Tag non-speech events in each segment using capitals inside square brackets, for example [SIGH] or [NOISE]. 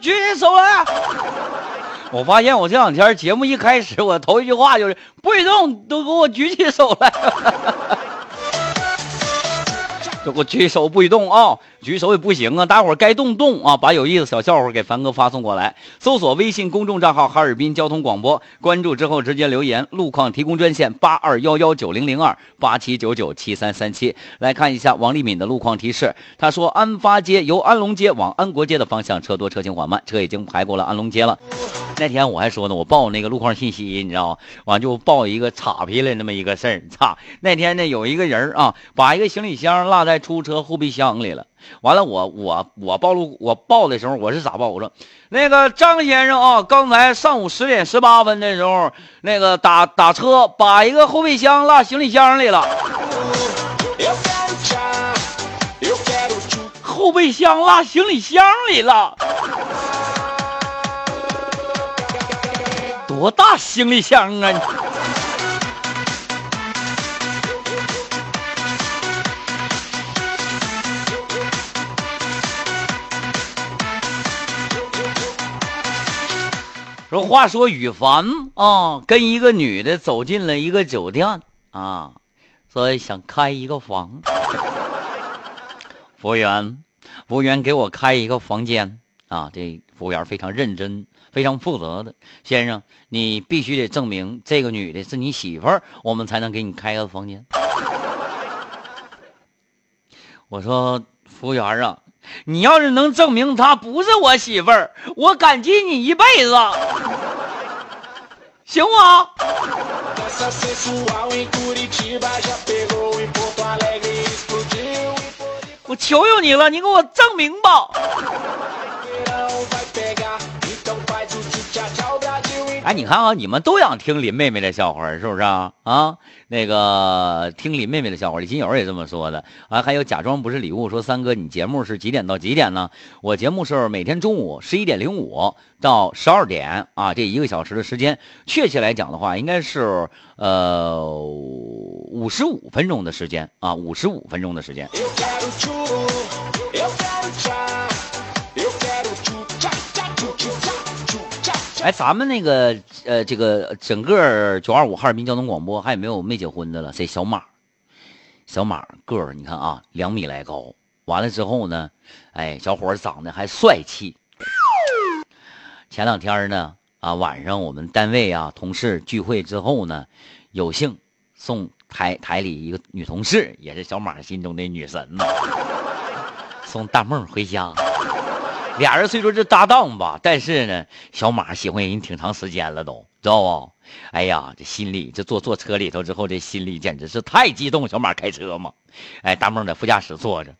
举起手来！我发现我这两天节目一开始，我头一句话就是不许动，都给我举起手来。给我举手不许动啊！举手也不行啊！大伙儿该动动啊！把有意思小笑话给凡哥发送过来，搜索微信公众账号“哈尔滨交通广播”，关注之后直接留言。路况提供专线八二幺幺九零零二八七九九七三三七。来看一下王丽敏的路况提示，他说安发街由安龙街往安国街的方向车多车行缓慢，车已经排过了安龙街了。那天我还说呢，我报那个路况信息，你知道吗？完就报一个岔劈了那么一个事儿。操！那天呢有一个人啊，把一个行李箱落在出租车后备箱里了。完了，我我我报路，我报的时候我是咋报？我说，那个张先生啊，刚才上午十点十八分的时候，那个打打车把一个后备箱落行李箱里了。后备箱落行李箱里了。多大行李箱啊！说话说，羽凡啊，跟一个女的走进了一个酒店啊，说想开一个房。服务员，服务员给我开一个房间啊！这服务员非常认真。非常负责的先生，你必须得证明这个女的是你媳妇儿，我们才能给你开个房间。我说服务员啊，你要是能证明她不是我媳妇儿，我感激你一辈子，行吗？我求求你了，你给我证明吧。你看啊，你们都想听林妹妹的笑话，是不是啊？啊，那个听林妹妹的笑话，李金友也这么说的啊。还有假装不是礼物，说三哥，你节目是几点到几点呢？我节目是每天中午十一点零五到十二点啊，这一个小时的时间，确切来讲的话，应该是呃五十五分钟的时间啊，五十五分钟的时间。哎，咱们那个呃，这个整个九二五哈尔滨交通广播还有没有没结婚的了？谁？小马，小马个儿你看啊，两米来高。完了之后呢，哎，小伙长得还帅气。前两天呢，啊，晚上我们单位啊同事聚会之后呢，有幸送台台里一个女同事，也是小马心中的女神呢，送大梦回家。俩人虽说是搭档吧，但是呢，小马喜欢人挺长时间了，都知道不？哎呀，这心里这坐坐车里头之后，这心里简直是太激动。小马开车嘛，哎，大梦在副驾驶坐着，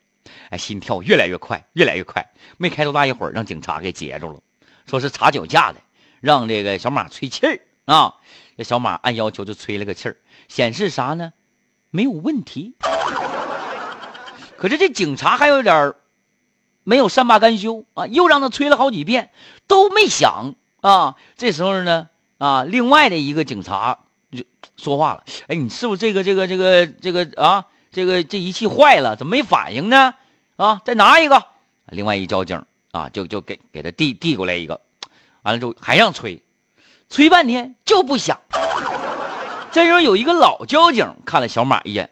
哎，心跳越来越快，越来越快。没开多大一会儿，让警察给截住了，说是查酒驾的，让这个小马吹气儿啊。这小马按要求就吹了个气儿，显示啥呢？没有问题。可是这警察还有点没有善罢甘休啊！又让他吹了好几遍，都没响啊！这时候呢，啊，另外的一个警察就说话了：“哎，你是不是这个这个这个这个啊？这个这仪器坏了，怎么没反应呢？啊，再拿一个。”另外一交警啊，就就给给他递递过来一个，完了之后还让吹，吹半天就不响。这时候有一个老交警看了小马一眼，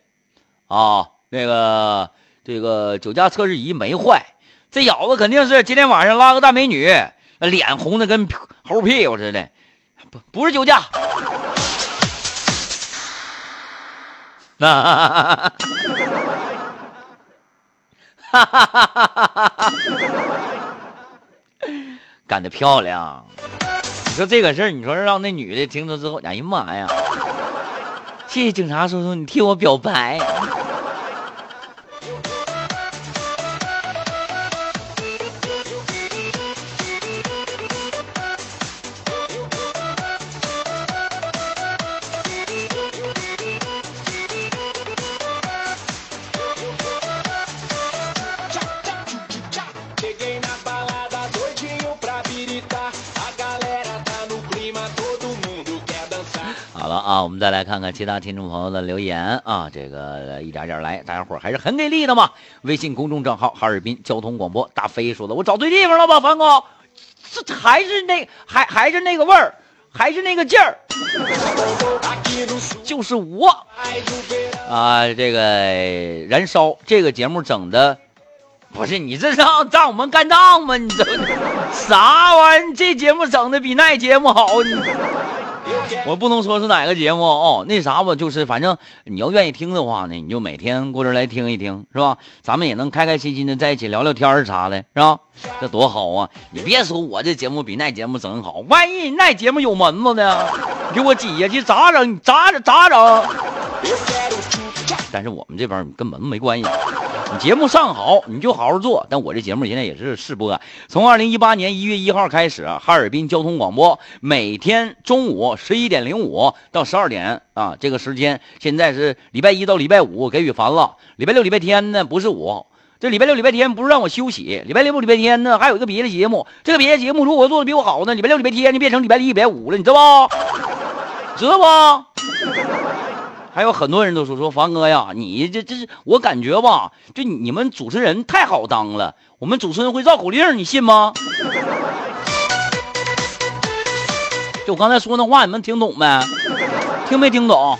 啊，那个这个酒驾测试仪没坏。这小子肯定是今天晚上拉个大美女，脸红的跟猴屁股似的，不不是酒驾。哈，哈哈哈哈哈！干得漂亮！你说这个事儿，你说让那女的听着之后，哎呀妈呀！谢谢警察叔叔，你替我表白。再来看看其他听众朋友的留言啊，这个一点点来，大家伙还是很给力的嘛。微信公众账号哈尔滨交通广播，大飞说的，我找对地方了吧，凡哥，这还是那还还是那个味儿，还是那个劲儿，就是我啊，这个燃烧这个节目整的。不是你这让让我们干仗吗？你这 [LAUGHS] 啥玩意？这节目整的比那节目好？你我不能说是哪个节目哦。那啥吧，就是反正你要愿意听的话呢，你就每天过这来听一听，是吧？咱们也能开开心心的在一起聊聊天啥的，是吧？这多好啊！你别说我这节目比那节目整好，万一那节目有门子呢？给我挤下去咋整？咋整？咋整？但是我们这边跟门没关系。节目上好，你就好好做。但我这节目现在也是试播，从二零一八年一月一号开始，哈尔滨交通广播每天中午十一点零五到十二点啊，这个时间现在是礼拜一到礼拜五给雨凡了。礼拜六、礼拜天呢不是我，这礼拜六、礼拜天不是让我休息。礼拜六、礼拜天呢还有一个别的节目，这个别的节目如果做的比我好呢，礼拜六、礼拜天就变成礼拜一、礼拜五了，你知道不？知道不？还有很多人都说说凡哥呀，你这这是我感觉吧，就你们主持人太好当了。我们主持人会绕口令，你信吗？就我刚才说那话，你们听懂没？听没听懂？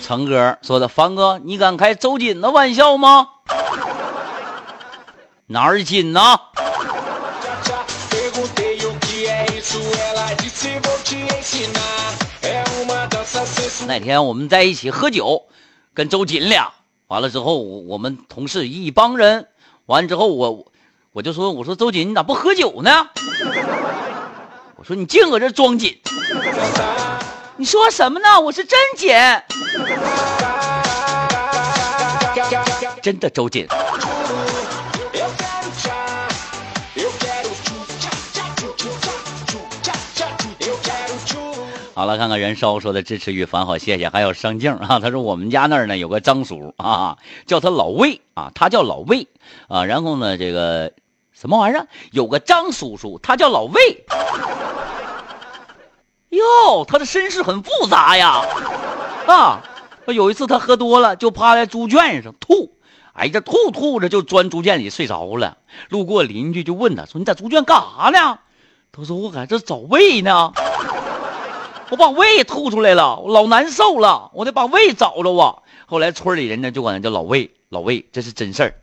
成哥说的，凡哥，你敢开周瑾的玩笑吗？哪儿紧呢？那天我们在一起喝酒，跟周瑾俩完了之后，我我们同事一帮人完了之后，我我就说，我说周瑾你咋不喝酒呢？[LAUGHS] 我说你净搁这装紧，你说什么呢？我是真紧，[LAUGHS] 真的周瑾。好了，看看燃烧说的支持与反好，谢谢。还有生静啊，[LAUGHS] 他说我们家那儿呢有个张叔啊，叫他老魏啊，他叫老魏啊。然后呢，这个什么玩意儿？有个张叔叔，他叫老魏。哟，他的身世很复杂呀啊！有一次他喝多了，就趴在猪圈上吐，哎，这吐吐着就钻猪圈里睡着了。路过邻居就问他说：“你在猪圈干啥呢？”他说：“我在这找胃呢。”我把胃吐出来了，我老难受了，我得把胃找着啊！后来村里人呢就管他叫老魏，老魏，这是真事儿，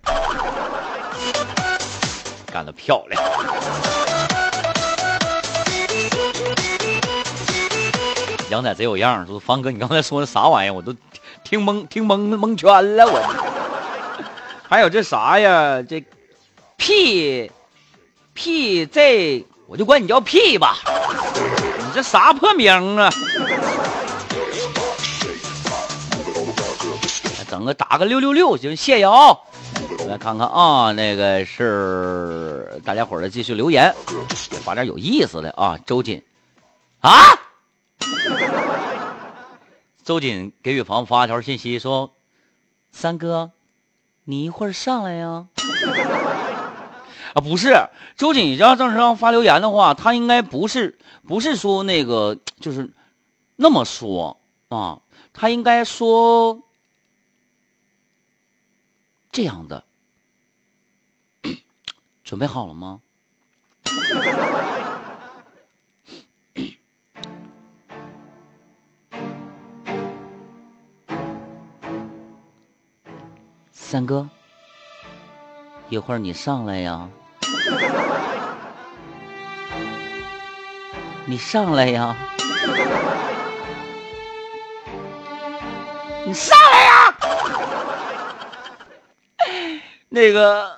干得漂亮！杨仔贼有样，说方哥，你刚才说的啥玩意儿？我都听蒙听蒙蒙圈了，我。[LAUGHS] 还有这啥呀？这 P P Z，我就管你叫 P 吧。这啥破名啊！整个打个六六六行，谢谢啊！来看看啊，那个是大家伙的继续留言，发点有意思的啊。周瑾啊，周瑾给宇鹏发条信息说：“三哥，你一会儿上来呀。”，啊不是，周瑾要正常发留言的话，他应该不是。不是说那个，就是那么说啊，他应该说这样的。准备好了吗？三哥，一会儿你上来呀。[LAUGHS] 你上来呀！你上来呀！[LAUGHS] 那个，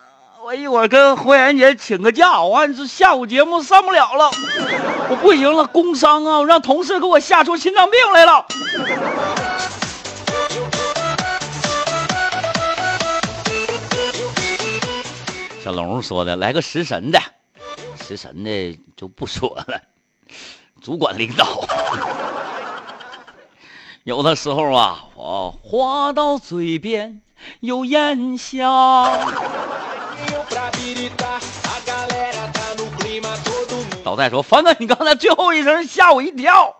我一会儿跟侯岩姐请个假，完这下午节目上不了了，我不行了，工伤啊！我让同事给我吓出心脏病来了。小龙说的，来个食神的，食神的就不说了。主管领导，[LAUGHS] 有的时候啊，我话到嘴边又咽下。导弹说：“凡哥，你刚才最后一声吓我一跳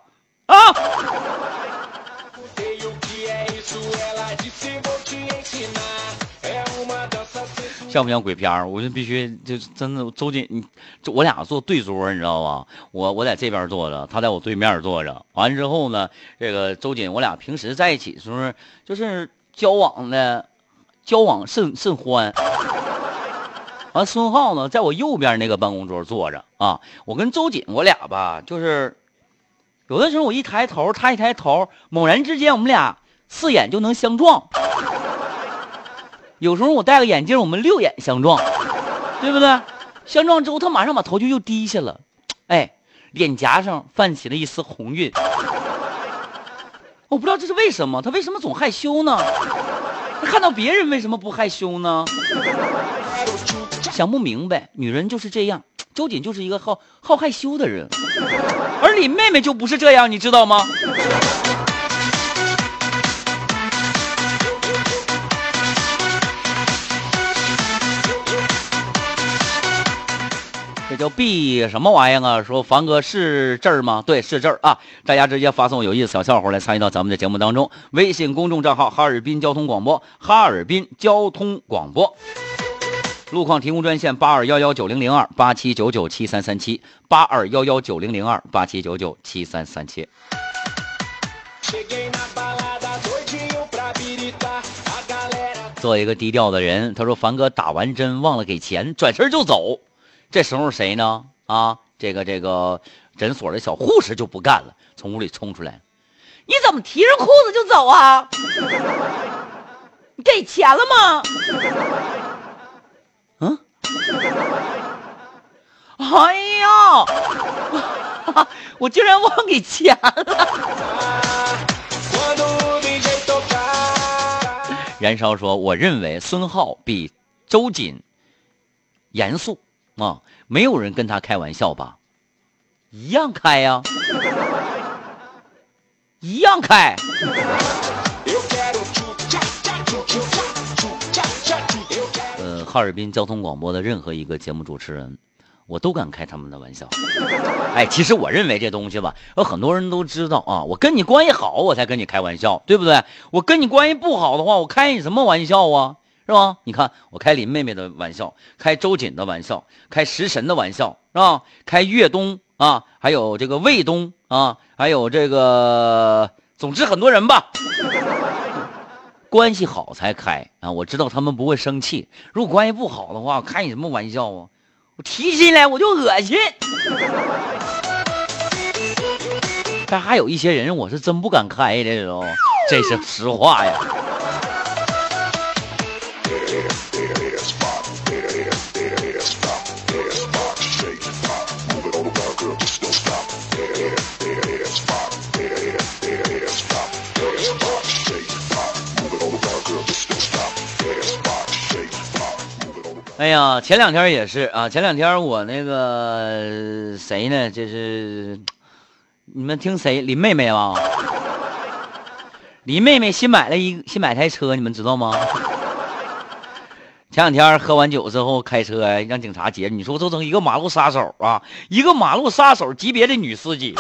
啊！”像不像鬼片？我就必须就真的周瑾，我俩坐对桌，你知道吧？我我在这边坐着，他在我对面坐着。完了之后呢，这个周瑾，我俩平时在一起时候就是交往的，交往甚甚欢。完，孙浩呢，在我右边那个办公桌坐着啊。我跟周瑾，我俩吧，就是有的时候我一抬头，他一抬头，猛然之间我们俩四眼就能相撞。有时候我戴个眼镜，我们六眼相撞，对不对？相撞之后，他马上把头就又低下了，哎，脸颊上泛起了一丝红晕。我不知道这是为什么，他为什么总害羞呢？他看到别人为什么不害羞呢？想不明白，女人就是这样。周瑾就是一个好好害羞的人，而李妹妹就不是这样，你知道吗？这叫 B 什么玩意儿啊？说凡哥是这儿吗？对，是这儿啊！大家直接发送有意思小笑话来参与到咱们的节目当中。微信公众账号哈尔滨交通广播，哈尔滨交通广播。路况提供专线八二幺幺九零零二八七九九七三三七八二幺幺九零零二八七九九七三三七。做一个低调的人，他说凡哥打完针忘了给钱，转身就走。这时候谁呢？啊，这个这个诊所的小护士就不干了，从屋里冲出来，你怎么提着裤子就走啊？你给钱了吗？嗯？哎呀，我竟然忘给钱了！[LAUGHS] 燃烧说，我认为孙浩比周瑾严肃。啊，没有人跟他开玩笑吧？一样开呀，一样开。呃，哈尔滨交通广播的任何一个节目主持人，我都敢开他们的玩笑。哎，其实我认为这东西吧，有很多人都知道啊。我跟你关系好，我才跟你开玩笑，对不对？我跟你关系不好的话，我开你什么玩笑啊？是吧？你看，我开林妹妹的玩笑，开周瑾的玩笑，开食神的玩笑，是吧？开岳东啊，还有这个卫东啊，还有这个，总之很多人吧，关系好才开啊。我知道他们不会生气，如果关系不好的话，开你什么玩笑啊？我提起来我就恶心。但还有一些人，我是真不敢开的，知道吗？这是实话呀。哎呀，前两天也是啊，前两天我那个谁呢？这是你们听谁？林妹妹啊？林妹妹新买了一新买台车，你们知道吗？前两天喝完酒之后开车让警察截，你说都成一个马路杀手啊，一个马路杀手级别的女司机。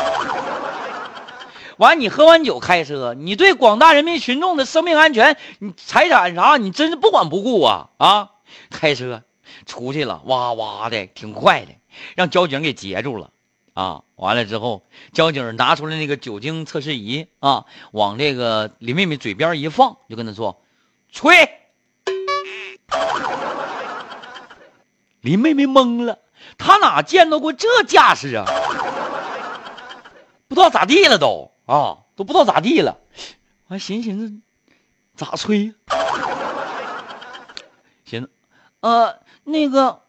完，你喝完酒开车，你对广大人民群众的生命安全、你财产啥，你真是不管不顾啊啊！开车。出去了，哇哇的，挺快的，让交警给截住了，啊，完了之后，交警拿出来那个酒精测试仪啊，往这个林妹妹嘴边一放，就跟她说：“吹。”林妹妹懵了，她哪见到过这架势啊？不知道咋地了都啊，都不知道咋地了。还寻思寻思，咋吹？寻思，呃。那个，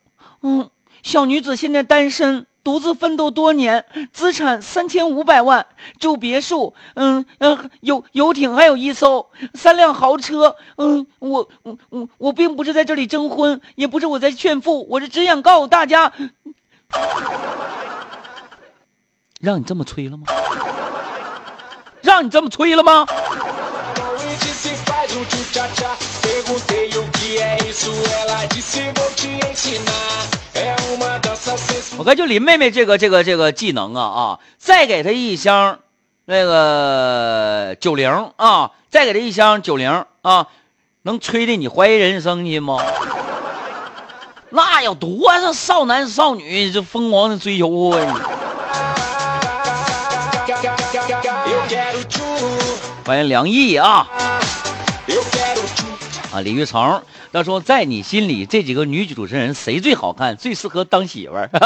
嗯，小女子现在单身，独自奋斗多年，资产三千五百万，住别墅，嗯嗯，游游艇还有一艘，三辆豪车，嗯，我我我我并不是在这里征婚，也不是我在炫富，我是只想告诉大家，让你这么吹了吗？让你这么吹了吗？我感觉林妹妹这个这个这个技能啊啊，再给她一箱那个九零啊，再给她一箱九零啊，能吹的你怀疑人生去吗？[LAUGHS] 那有多少少男少女就疯狂的追求啊！欢迎梁毅啊！啊，李玉成，他说，在你心里，这几个女主持人谁最好看，最适合当媳妇儿？[LAUGHS]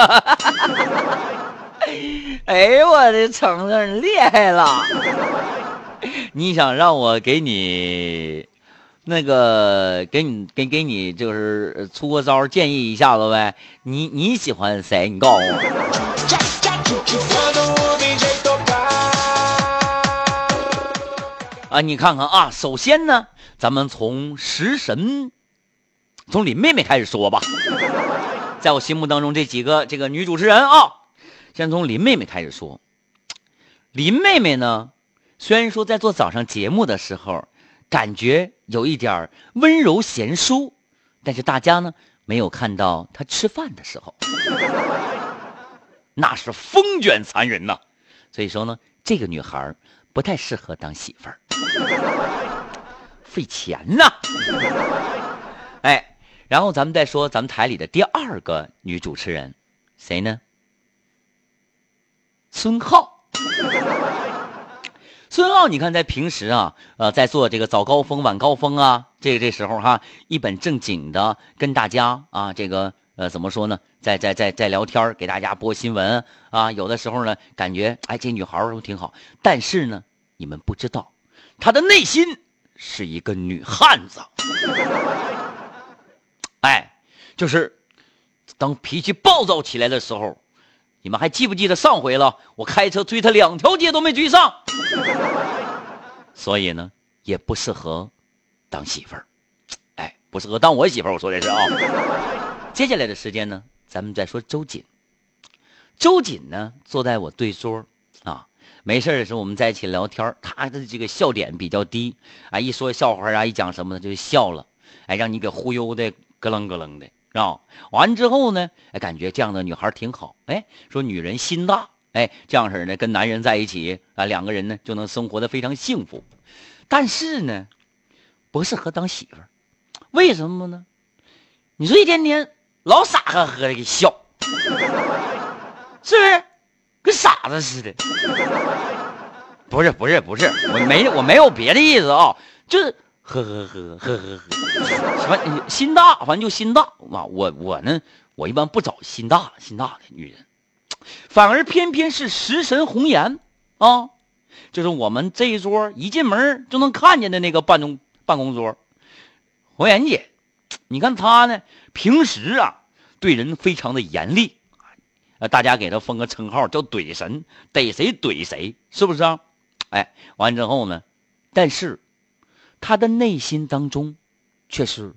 哎呦，我的成成厉害了！你想让我给你那个给你给给你就是出个招建议一下子呗？你你喜欢谁？你告诉我。啊，你看看啊，首先呢，咱们从食神，从林妹妹开始说吧。在我心目当中，这几个这个女主持人啊，先从林妹妹开始说。林妹妹呢，虽然说在做早上节目的时候，感觉有一点温柔贤淑，但是大家呢没有看到她吃饭的时候，那是风卷残云呐。所以说呢，这个女孩不太适合当媳妇儿。费钱呐！哎，然后咱们再说咱们台里的第二个女主持人，谁呢？孙浩。孙浩，你看在平时啊，呃，在做这个早高峰、晚高峰啊，这个这时候哈，一本正经的跟大家啊，这个呃，怎么说呢，在在在在聊天给大家播新闻啊，有的时候呢，感觉哎，这女孩都挺好，但是呢，你们不知道。她的内心是一个女汉子，[LAUGHS] 哎，就是当脾气暴躁起来的时候，你们还记不记得上回了？我开车追她两条街都没追上，所以呢，也不适合当媳妇儿，哎，不适合当我媳妇儿。我说的是啊。接下来的时间呢，咱们再说周瑾。周瑾呢，坐在我对桌。没事的时候，我们在一起聊天他的这个笑点比较低，啊，一说笑话啊，一讲什么的就笑了，哎，让你给忽悠的咯楞咯楞的，是吧？完之后呢，哎，感觉这样的女孩挺好，哎，说女人心大，哎，这样式的跟男人在一起啊，两个人呢就能生活的非常幸福，但是呢，不适合当媳妇儿，为什么呢？你说一天天老傻呵呵的给笑，是不是？跟傻子似的，不是不是不是，我没我没有别的意思啊，就是呵呵呵呵呵呵，反正心大，反正就心大啊。我我呢，我一般不找心大心大的女人，反而偏偏是食神红颜啊，就是我们这一桌一进门就能看见的那个办公办公桌，红颜姐，你看她呢，平时啊对人非常的严厉。大家给他封个称号叫“怼神”，逮谁怼谁，是不是啊？哎，完之后呢，但是他的内心当中却是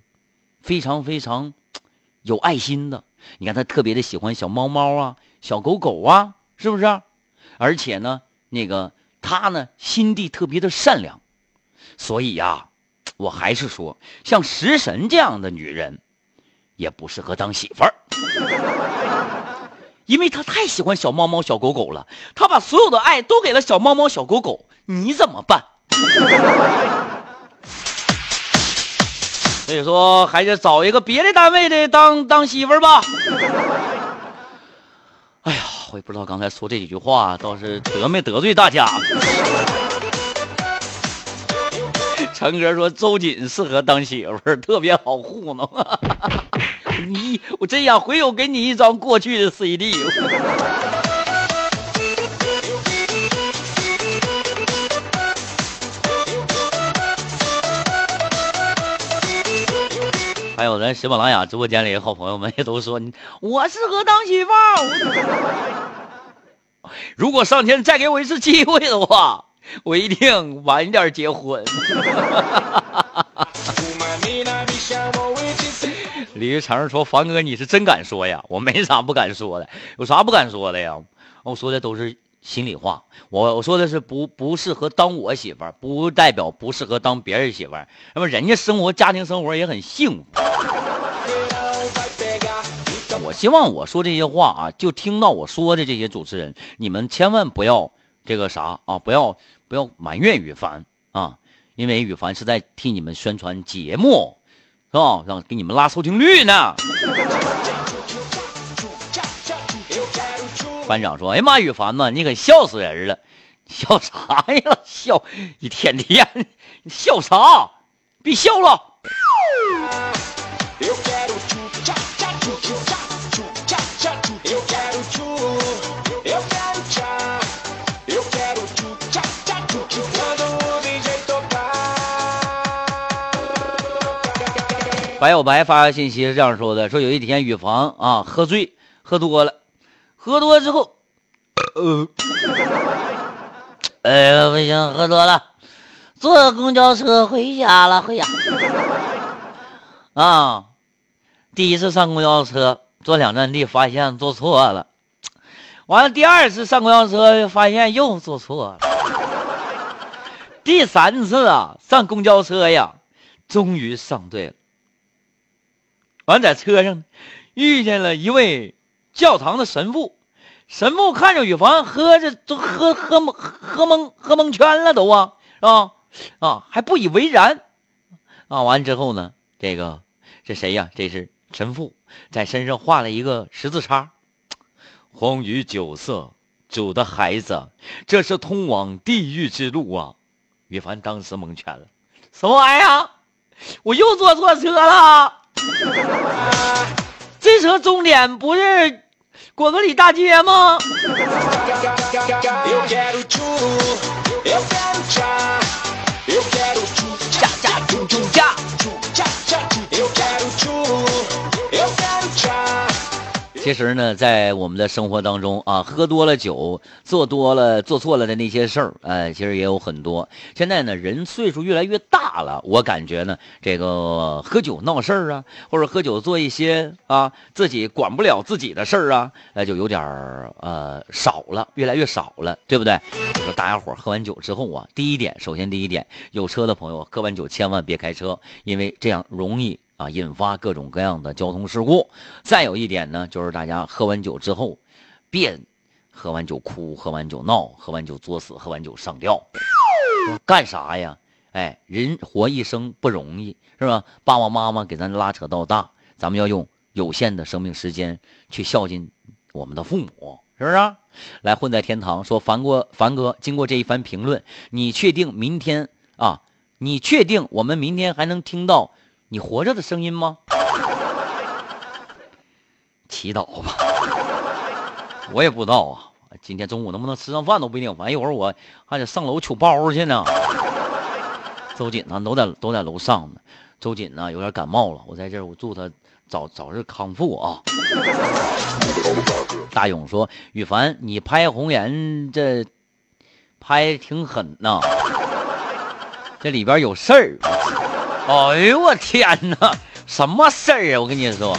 非常非常有爱心的。你看他特别的喜欢小猫猫啊、小狗狗啊，是不是？而且呢，那个他呢心地特别的善良，所以呀，我还是说，像食神这样的女人，也不适合当媳妇儿。因为他太喜欢小猫猫、小狗狗了，他把所有的爱都给了小猫猫、小狗狗，你怎么办？[LAUGHS] 所以说，还是找一个别的单位的当当媳妇儿吧。哎呀，我也不知道刚才说这几句话倒是得没得罪大家。[LAUGHS] 陈哥说周瑾适合当媳妇儿，特别好糊弄。你 [LAUGHS] 我真想回头给你一张过去的 CD。[LAUGHS] 还有咱喜马拉雅直播间里的好朋友们也都说我适合当媳妇。[LAUGHS] 如果上天再给我一次机会的话，我一定晚点结婚。[LAUGHS] 李玉成说：“凡哥，你是真敢说呀！我没啥不敢说的，有啥不敢说的呀？我说的都是心里话。我我说的是不不适合当我媳妇儿，不代表不适合当别人媳妇儿。那么人家生活家庭生活也很幸福。我希望我说这些话啊，就听到我说的这些主持人，你们千万不要这个啥啊，不要不要埋怨于凡啊，因为羽凡是在替你们宣传节目，是吧？让给你们拉收听率呢。班长说：“哎呀妈，羽凡呐，你可笑死人了，笑啥呀？笑一天天，笑啥？别笑了。”白小白发个信息是这样说的：“说有一天雨房啊喝醉，喝多了，喝多之后，[LAUGHS] 呃，哎呀不行，喝多了，坐公交车回家了，回家。啊，第一次上公交车坐两站地，发现坐错了，完了第二次上公交车发现又坐错了，[LAUGHS] 第三次啊上公交车呀，终于上对了。”完，在车上遇见了一位教堂的神父，神父看着羽凡喝着都喝喝蒙喝蒙喝蒙圈了都啊啊啊还不以为然啊！完之后呢，这个这谁呀？这是神父在身上画了一个十字叉，荒于酒色，主的孩子，这是通往地狱之路啊！羽凡当时蒙圈了，什么玩意儿？我又坐错车了。[LAUGHS] 这车终点不是果戈里大街吗？其实呢，在我们的生活当中啊，喝多了酒，做多了、做错了的那些事儿，哎，其实也有很多。现在呢，人岁数越来越大了，我感觉呢，这个喝酒闹事儿啊，或者喝酒做一些啊自己管不了自己的事儿啊，那就有点儿呃少了，越来越少了，对不对？说大家伙喝完酒之后啊，第一点，首先第一点，有车的朋友喝完酒千万别开车，因为这样容易。啊，引发各种各样的交通事故。再有一点呢，就是大家喝完酒之后，别喝完酒哭，喝完酒闹，喝完酒作死，喝完酒上吊，干啥呀？哎，人活一生不容易，是吧？爸爸妈妈给咱拉扯到大，咱们要用有限的生命时间去孝敬我们的父母，是不是？来，混在天堂说凡哥，凡哥，经过这一番评论，你确定明天啊？你确定我们明天还能听到？你活着的声音吗？祈祷吧，我也不知道啊。今天中午能不能吃上饭都不一定。完一会儿我还得上楼取包去呢。周瑾呢，都在都在楼上呢。周瑾呢，有点感冒了，我在这儿，我祝他早早日康复啊。大勇说：“羽凡，你拍红颜这拍挺狠呐，这里边有事儿。”哎呦我天哪，什么事儿啊！我跟你说，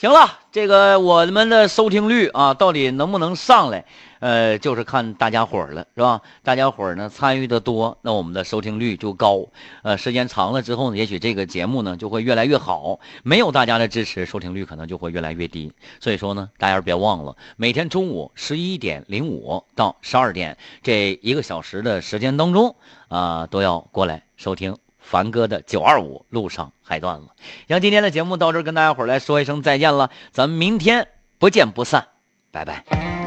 行了，这个我们的收听率啊，到底能不能上来？呃，就是看大家伙儿了，是吧？大家伙儿呢参与的多，那我们的收听率就高。呃，时间长了之后呢，也许这个节目呢就会越来越好。没有大家的支持，收听率可能就会越来越低。所以说呢，大家别忘了，每天中午十一点零五到十二点这一个小时的时间当中啊，都要过来收听凡哥的九二五路上海段子。像，今天的节目到这儿，跟大家伙儿来说一声再见了，咱们明天不见不散，拜拜。